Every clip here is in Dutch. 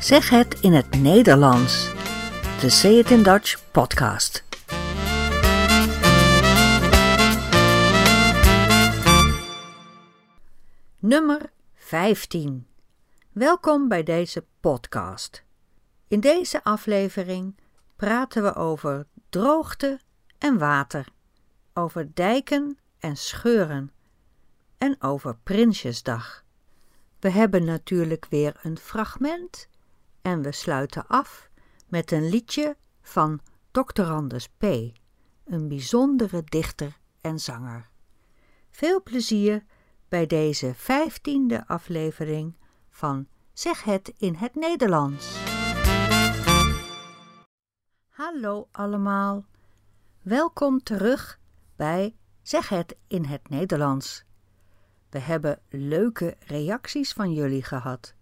Zeg het in het Nederlands. De Say It in Dutch podcast. Nummer 15. Welkom bij deze podcast. In deze aflevering praten we over droogte en water, over dijken en scheuren en over Prinsjesdag. We hebben natuurlijk weer een fragment en we sluiten af met een liedje van. Anders P., een bijzondere dichter en zanger. Veel plezier bij deze vijftiende aflevering van Zeg het in het Nederlands. Hallo allemaal, welkom terug bij Zeg het in het Nederlands. We hebben leuke reacties van jullie gehad.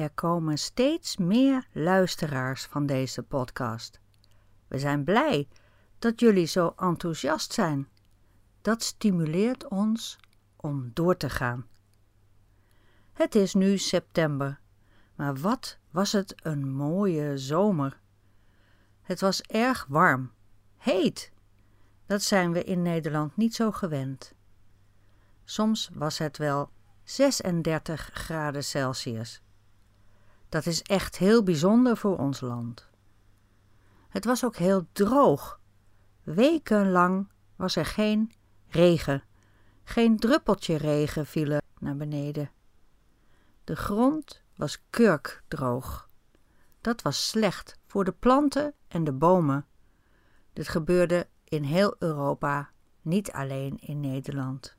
Er komen steeds meer luisteraars van deze podcast. We zijn blij dat jullie zo enthousiast zijn. Dat stimuleert ons om door te gaan. Het is nu september, maar wat was het een mooie zomer. Het was erg warm, heet. Dat zijn we in Nederland niet zo gewend. Soms was het wel 36 graden Celsius. Dat is echt heel bijzonder voor ons land. Het was ook heel droog. Wekenlang was er geen regen. Geen druppeltje regen viel er naar beneden. De grond was kurkdroog. Dat was slecht voor de planten en de bomen. Dit gebeurde in heel Europa, niet alleen in Nederland.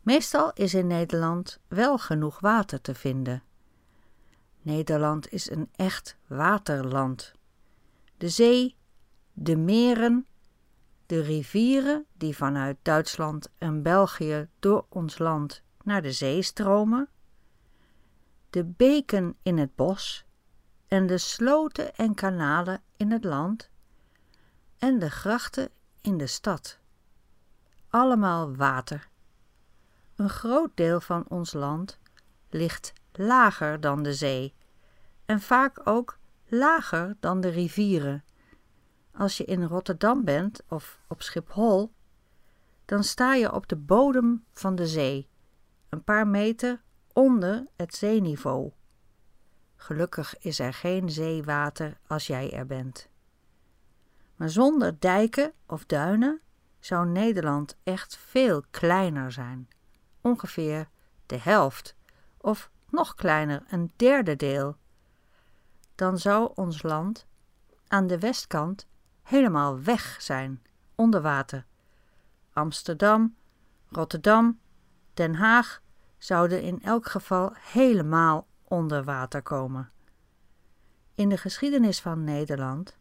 Meestal is in Nederland wel genoeg water te vinden. Nederland is een echt waterland. De zee, de meren, de rivieren die vanuit Duitsland en België door ons land naar de zee stromen, de beken in het bos en de sloten en kanalen in het land en de grachten in de stad. Allemaal water. Een groot deel van ons land ligt lager dan de zee en vaak ook lager dan de rivieren. Als je in Rotterdam bent of op Schiphol, dan sta je op de bodem van de zee, een paar meter onder het zeeniveau. Gelukkig is er geen zeewater als jij er bent. Maar zonder dijken of duinen zou Nederland echt veel kleiner zijn. Ongeveer de helft, of nog kleiner, een derde deel. Dan zou ons land aan de westkant helemaal weg zijn, onder water. Amsterdam, Rotterdam, Den Haag zouden in elk geval helemaal onder water komen. In de geschiedenis van Nederland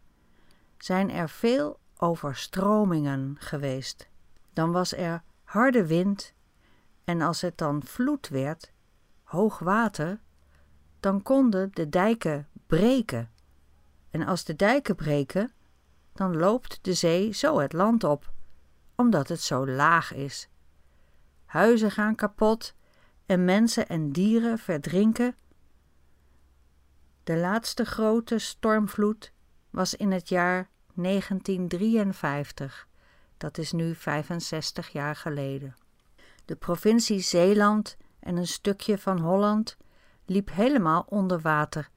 zijn er veel overstromingen geweest. Dan was er harde wind en als het dan vloed werd, hoog water, dan konden de dijken breken. En als de dijken breken, dan loopt de zee zo het land op, omdat het zo laag is. Huizen gaan kapot en mensen en dieren verdrinken. De laatste grote stormvloed was in het jaar 1953. Dat is nu 65 jaar geleden. De provincie Zeeland en een stukje van Holland liep helemaal onder water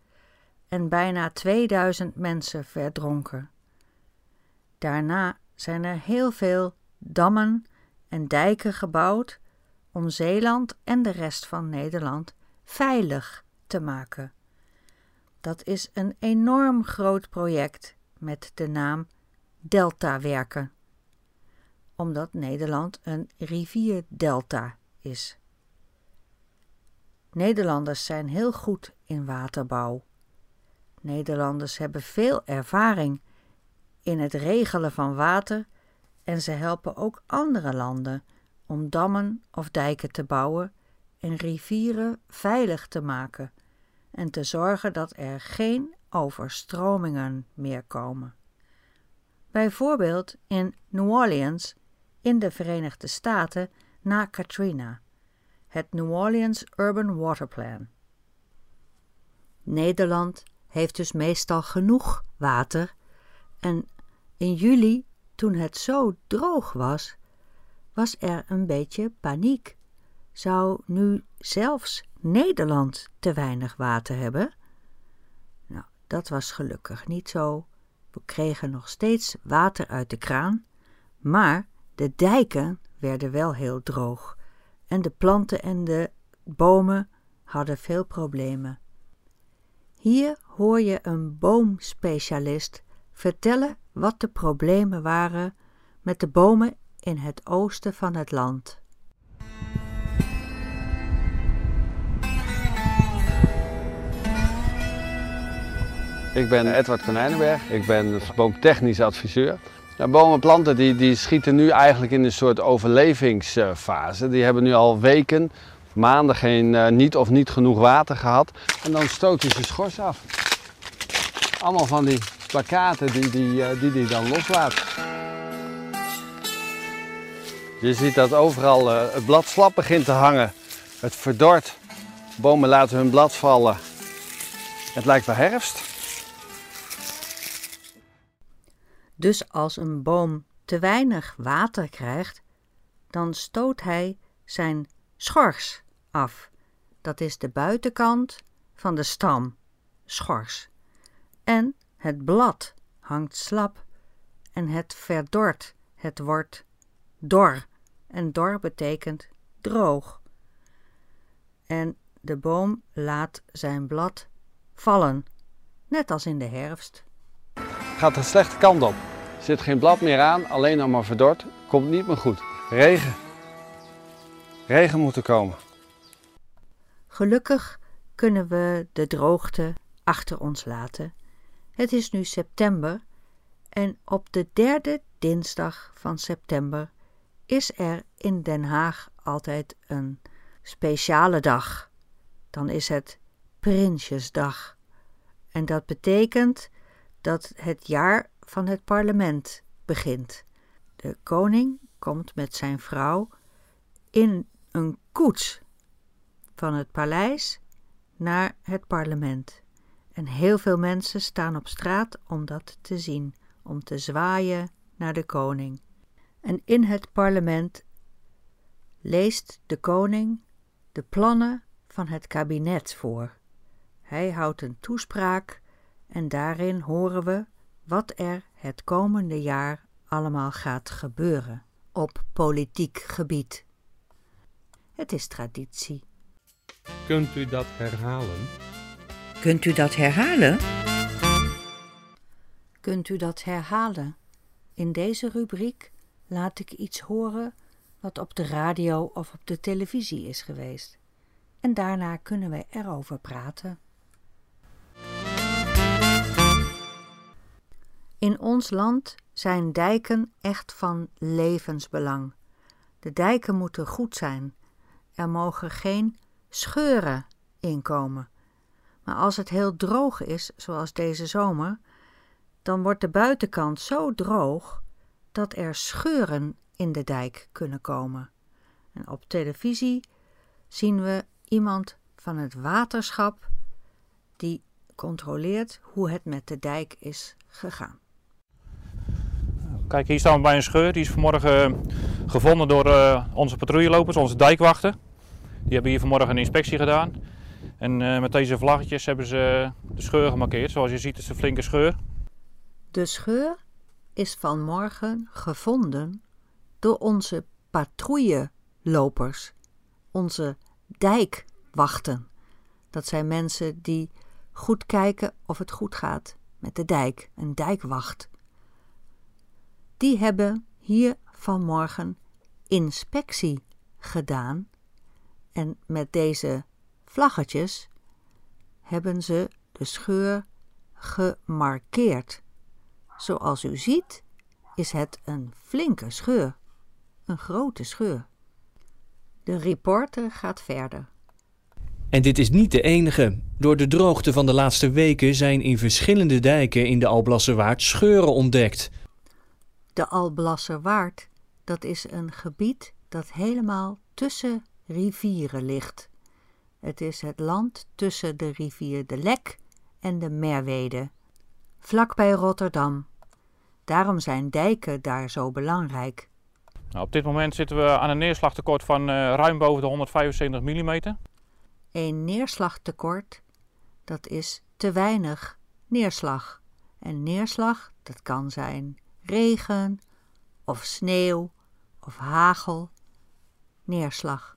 en bijna 2000 mensen verdronken. Daarna zijn er heel veel dammen en dijken gebouwd om Zeeland en de rest van Nederland veilig te maken. Dat is een enorm groot project met de naam Deltawerken, omdat Nederland een rivierdelta is. Nederlanders zijn heel goed in waterbouw. Nederlanders hebben veel ervaring in het regelen van water en ze helpen ook andere landen om dammen of dijken te bouwen en rivieren veilig te maken en te zorgen dat er geen overstromingen meer komen. Bijvoorbeeld in New Orleans in de Verenigde Staten na Katrina, het New Orleans Urban Water Plan. Nederland heeft dus meestal genoeg water en in juli, toen het zo droog was, was er een beetje paniek. Zou nu zelfs Nederland te weinig water hebben? Nou, dat was gelukkig niet zo. We kregen nog steeds water uit de kraan, maar de dijken werden wel heel droog en de planten en de bomen hadden veel problemen. Hier hoor je een boomspecialist vertellen wat de problemen waren met de bomen in het oosten van het land. Ik ben Edward Konijnenberg, ik ben boomtechnisch adviseur. Nou, bomen en planten die, die schieten nu eigenlijk in een soort overlevingsfase. Die hebben nu al weken, maanden geen, uh, niet of niet genoeg water gehad. En dan stoten ze schors af. Allemaal van die plakaten die die, uh, die, die dan loslaat. Je ziet dat overal uh, het blad slap begint te hangen. Het verdort. Bomen laten hun blad vallen. Het lijkt wel herfst. Dus als een boom te weinig water krijgt, dan stoot hij zijn schors af. Dat is de buitenkant van de stam, schors. En het blad hangt slap en het verdort. Het wordt dor. En dor betekent droog. En de boom laat zijn blad vallen, net als in de herfst gaat de slechte kant op. Er zit geen blad meer aan, alleen nog maar verdord. Komt niet meer goed. Regen. Regen moet er komen. Gelukkig kunnen we de droogte achter ons laten. Het is nu september en op de derde dinsdag van september is er in Den Haag altijd een speciale dag. Dan is het Prinsjesdag. En dat betekent dat het jaar van het parlement begint. De koning komt met zijn vrouw in een koets van het paleis naar het parlement. En heel veel mensen staan op straat om dat te zien, om te zwaaien naar de koning. En in het parlement leest de koning de plannen van het kabinet voor. Hij houdt een toespraak en daarin horen we wat er het komende jaar allemaal gaat gebeuren op politiek gebied. Het is traditie. Kunt u dat herhalen? Kunt u dat herhalen? Kunt u dat herhalen? In deze rubriek laat ik iets horen wat op de radio of op de televisie is geweest. En daarna kunnen wij erover praten. In ons land zijn dijken echt van levensbelang. De dijken moeten goed zijn. Er mogen geen scheuren inkomen. Maar als het heel droog is, zoals deze zomer, dan wordt de buitenkant zo droog dat er scheuren in de dijk kunnen komen. En op televisie zien we iemand van het waterschap die controleert hoe het met de dijk is gegaan. Kijk, hier staan we bij een scheur. Die is vanmorgen eh, gevonden door uh, onze patrouillelopers, onze dijkwachten. Die hebben hier vanmorgen een inspectie gedaan. En uh, met deze vlaggetjes hebben ze de scheur gemarkeerd. Zoals je ziet is het een flinke scheur. De scheur is vanmorgen gevonden door onze patrouillelopers, onze dijkwachten. Dat zijn mensen die goed kijken of het goed gaat met de dijk, een dijkwacht die hebben hier vanmorgen inspectie gedaan en met deze vlaggetjes hebben ze de scheur gemarkeerd. Zoals u ziet is het een flinke scheur, een grote scheur. De reporter gaat verder. En dit is niet de enige. Door de droogte van de laatste weken zijn in verschillende dijken in de Alblasserwaard scheuren ontdekt. De Alblasserwaard, dat is een gebied dat helemaal tussen rivieren ligt. Het is het land tussen de rivier de Lek en de Merwede, vlakbij Rotterdam. Daarom zijn dijken daar zo belangrijk. Nou, op dit moment zitten we aan een neerslagtekort van uh, ruim boven de 175 mm. Een neerslagtekort, dat is te weinig neerslag. En neerslag, dat kan zijn regen of sneeuw of hagel. Neerslag.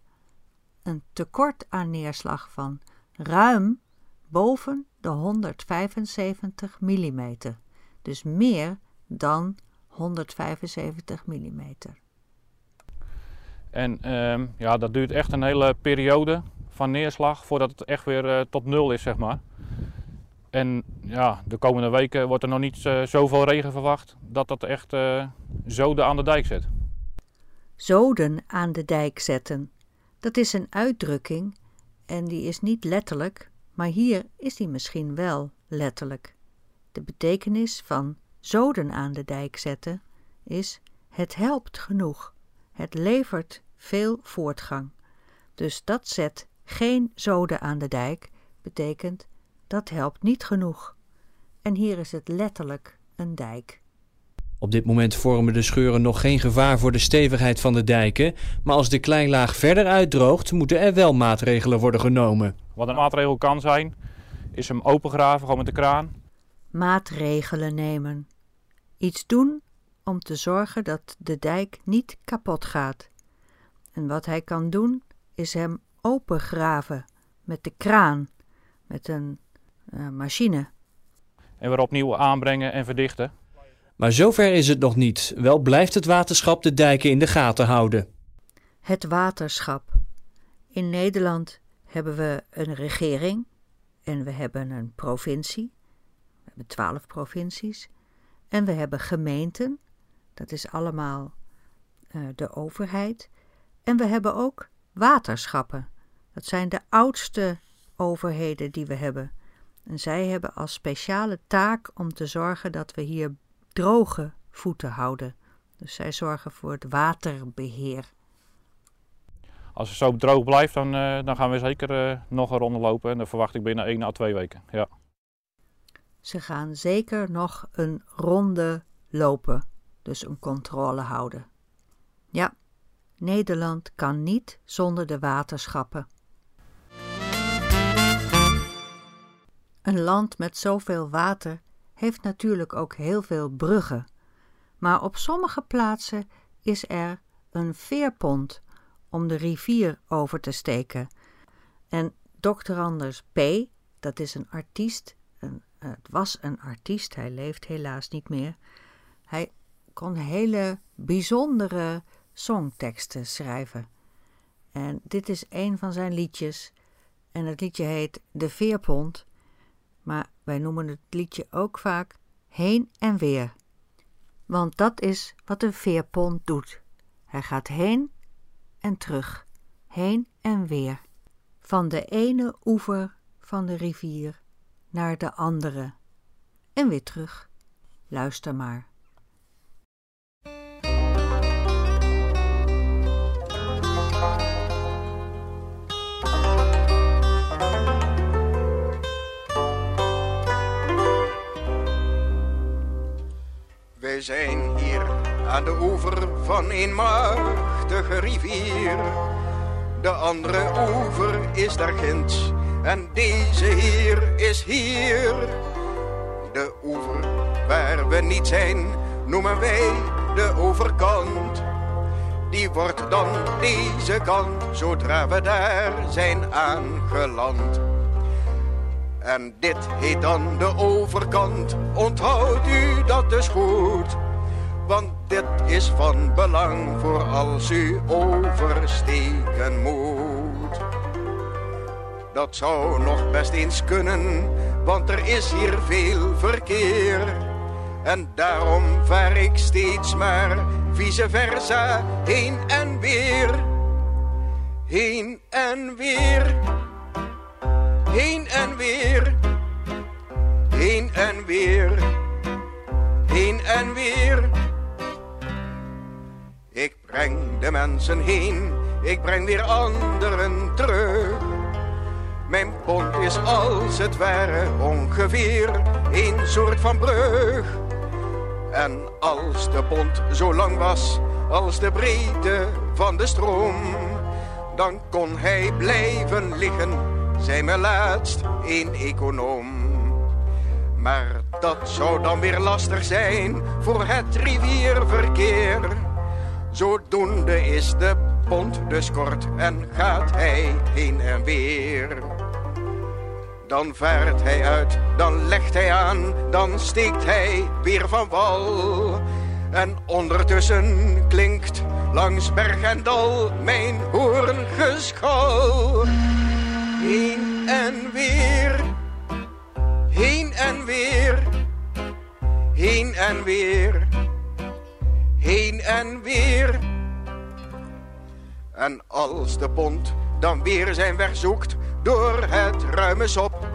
Een tekort aan neerslag van ruim boven de 175 mm. Dus meer dan 175 mm. En ehm, ja, dat duurt echt een hele periode van neerslag voordat het echt weer uh, tot nul is, zeg maar. En ja, de komende weken wordt er nog niet uh, zoveel regen verwacht dat dat echt uh, zoden aan de dijk zet. Zoden aan de dijk zetten, dat is een uitdrukking en die is niet letterlijk, maar hier is die misschien wel letterlijk. De betekenis van zoden aan de dijk zetten is het helpt genoeg. Het levert veel voortgang. Dus dat zet geen zoden aan de dijk betekent dat helpt niet genoeg. En hier is het letterlijk een dijk. Op dit moment vormen de scheuren nog geen gevaar voor de stevigheid van de dijken, maar als de kleinlaag verder uitdroogt, moeten er wel maatregelen worden genomen. Wat een maatregel kan zijn, is hem opengraven, gewoon met de kraan. Maatregelen nemen. Iets doen om te zorgen dat de dijk niet kapot gaat. En wat hij kan doen, is hem opengraven met de kraan, met een machine. En weer opnieuw aanbrengen en verdichten. Maar zover is het nog niet. Wel blijft het waterschap de dijken in de gaten houden. Het waterschap. In Nederland hebben we een regering en we hebben een provincie. We hebben twaalf provincies. En we hebben gemeenten. Dat is allemaal uh, de overheid. En we hebben ook waterschappen. Dat zijn de oudste overheden die we hebben. En zij hebben als speciale taak om te zorgen dat we hier droge voeten houden. Dus zij zorgen voor het waterbeheer. Als het zo droog blijft, dan, uh, dan gaan we zeker uh, nog een ronde lopen. En dat verwacht ik binnen 1 à 2 weken. Ja. Ze gaan zeker nog een ronde lopen. Dus een controle houden. Ja, Nederland kan niet zonder de waterschappen. Een land met zoveel water heeft natuurlijk ook heel veel bruggen, maar op sommige plaatsen is er een veerpont om de rivier over te steken. En Dr. Anders P., dat is een artiest, een, het was een artiest, hij leeft helaas niet meer. Hij kon hele bijzondere songteksten schrijven. En dit is een van zijn liedjes. En het liedje heet De Veerpont maar wij noemen het liedje ook vaak heen en weer. Want dat is wat een veerpont doet. Hij gaat heen en terug, heen en weer. Van de ene oever van de rivier naar de andere en weer terug. Luister maar. We zijn hier aan de oever van een machtige rivier. De andere oever is daar ginds en deze hier is hier. De oever waar we niet zijn noemen wij de overkant. Die wordt dan deze kant zodra we daar zijn aangeland. En dit heet dan de overkant, onthoudt u dat dus goed. Want dit is van belang voor als u oversteken moet. Dat zou nog best eens kunnen, want er is hier veel verkeer. En daarom vaar ik steeds maar vice versa heen en weer. Heen en weer heen en weer, heen en weer, heen en weer. Ik breng de mensen heen, ik breng weer anderen terug. Mijn pont is als het ware ongeveer een soort van brug. En als de pont zo lang was als de breedte van de stroom, dan kon hij blijven liggen, zei me laatst een econoom. Maar dat zou dan weer lastig zijn voor het rivierverkeer. Zodoende is de pont dus kort en gaat hij heen en weer. Dan vaart hij uit, dan legt hij aan, dan steekt hij weer van wal. En ondertussen klinkt langs berg en dal mijn hoorngeschal. Heen en weer, heen en weer, heen en weer, heen en weer. En als de pont dan weer zijn weg zoekt door het ruime sop,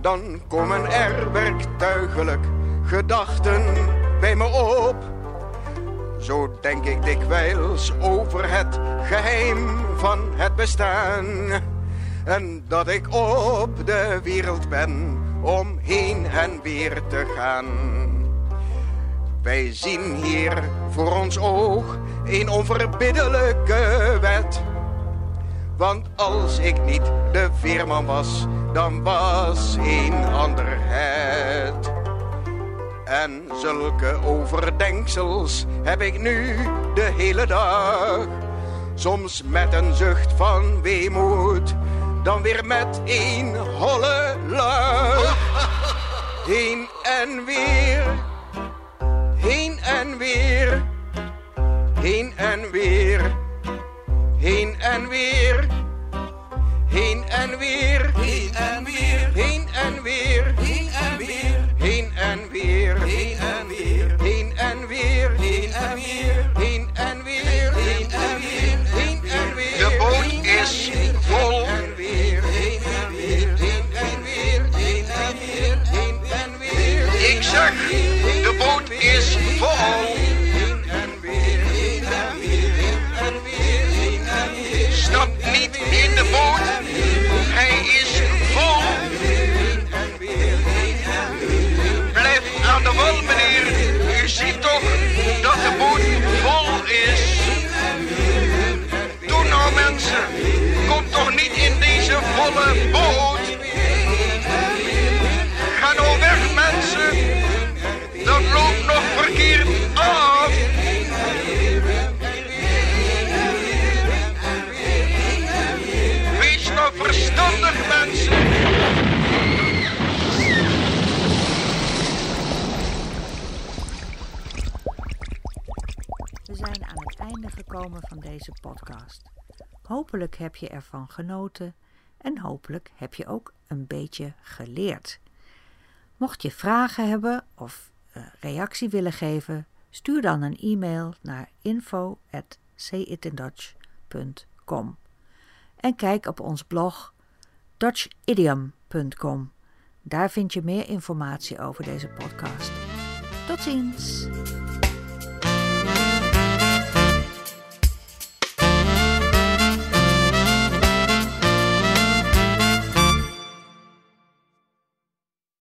dan komen er werktuigelijk gedachten bij me op. Zo denk ik dikwijls over het geheim van het bestaan. En dat ik op de wereld ben om heen en weer te gaan. Wij zien hier voor ons oog een onverbiddelijke wet. Want als ik niet de veerman was, dan was een ander het. En zulke overdenksels heb ik nu de hele dag. Soms met een zucht van weemoed, dan weer met een holle weer, heen en weer, heen en weer, heen en weer. Heen en weer, heen en weer, heen en weer, heen en weer, volle boot. Ga nou weg, mensen. Dat loopt nog verkeerd af. Wees nou verstandig, mensen. We zijn aan het einde gekomen van deze podcast. Hopelijk heb je ervan genoten en hopelijk heb je ook een beetje geleerd. Mocht je vragen hebben of eh, reactie willen geven, stuur dan een e-mail naar info@sayitindutch.com en kijk op ons blog dutchidiom.com. Daar vind je meer informatie over deze podcast. Tot ziens!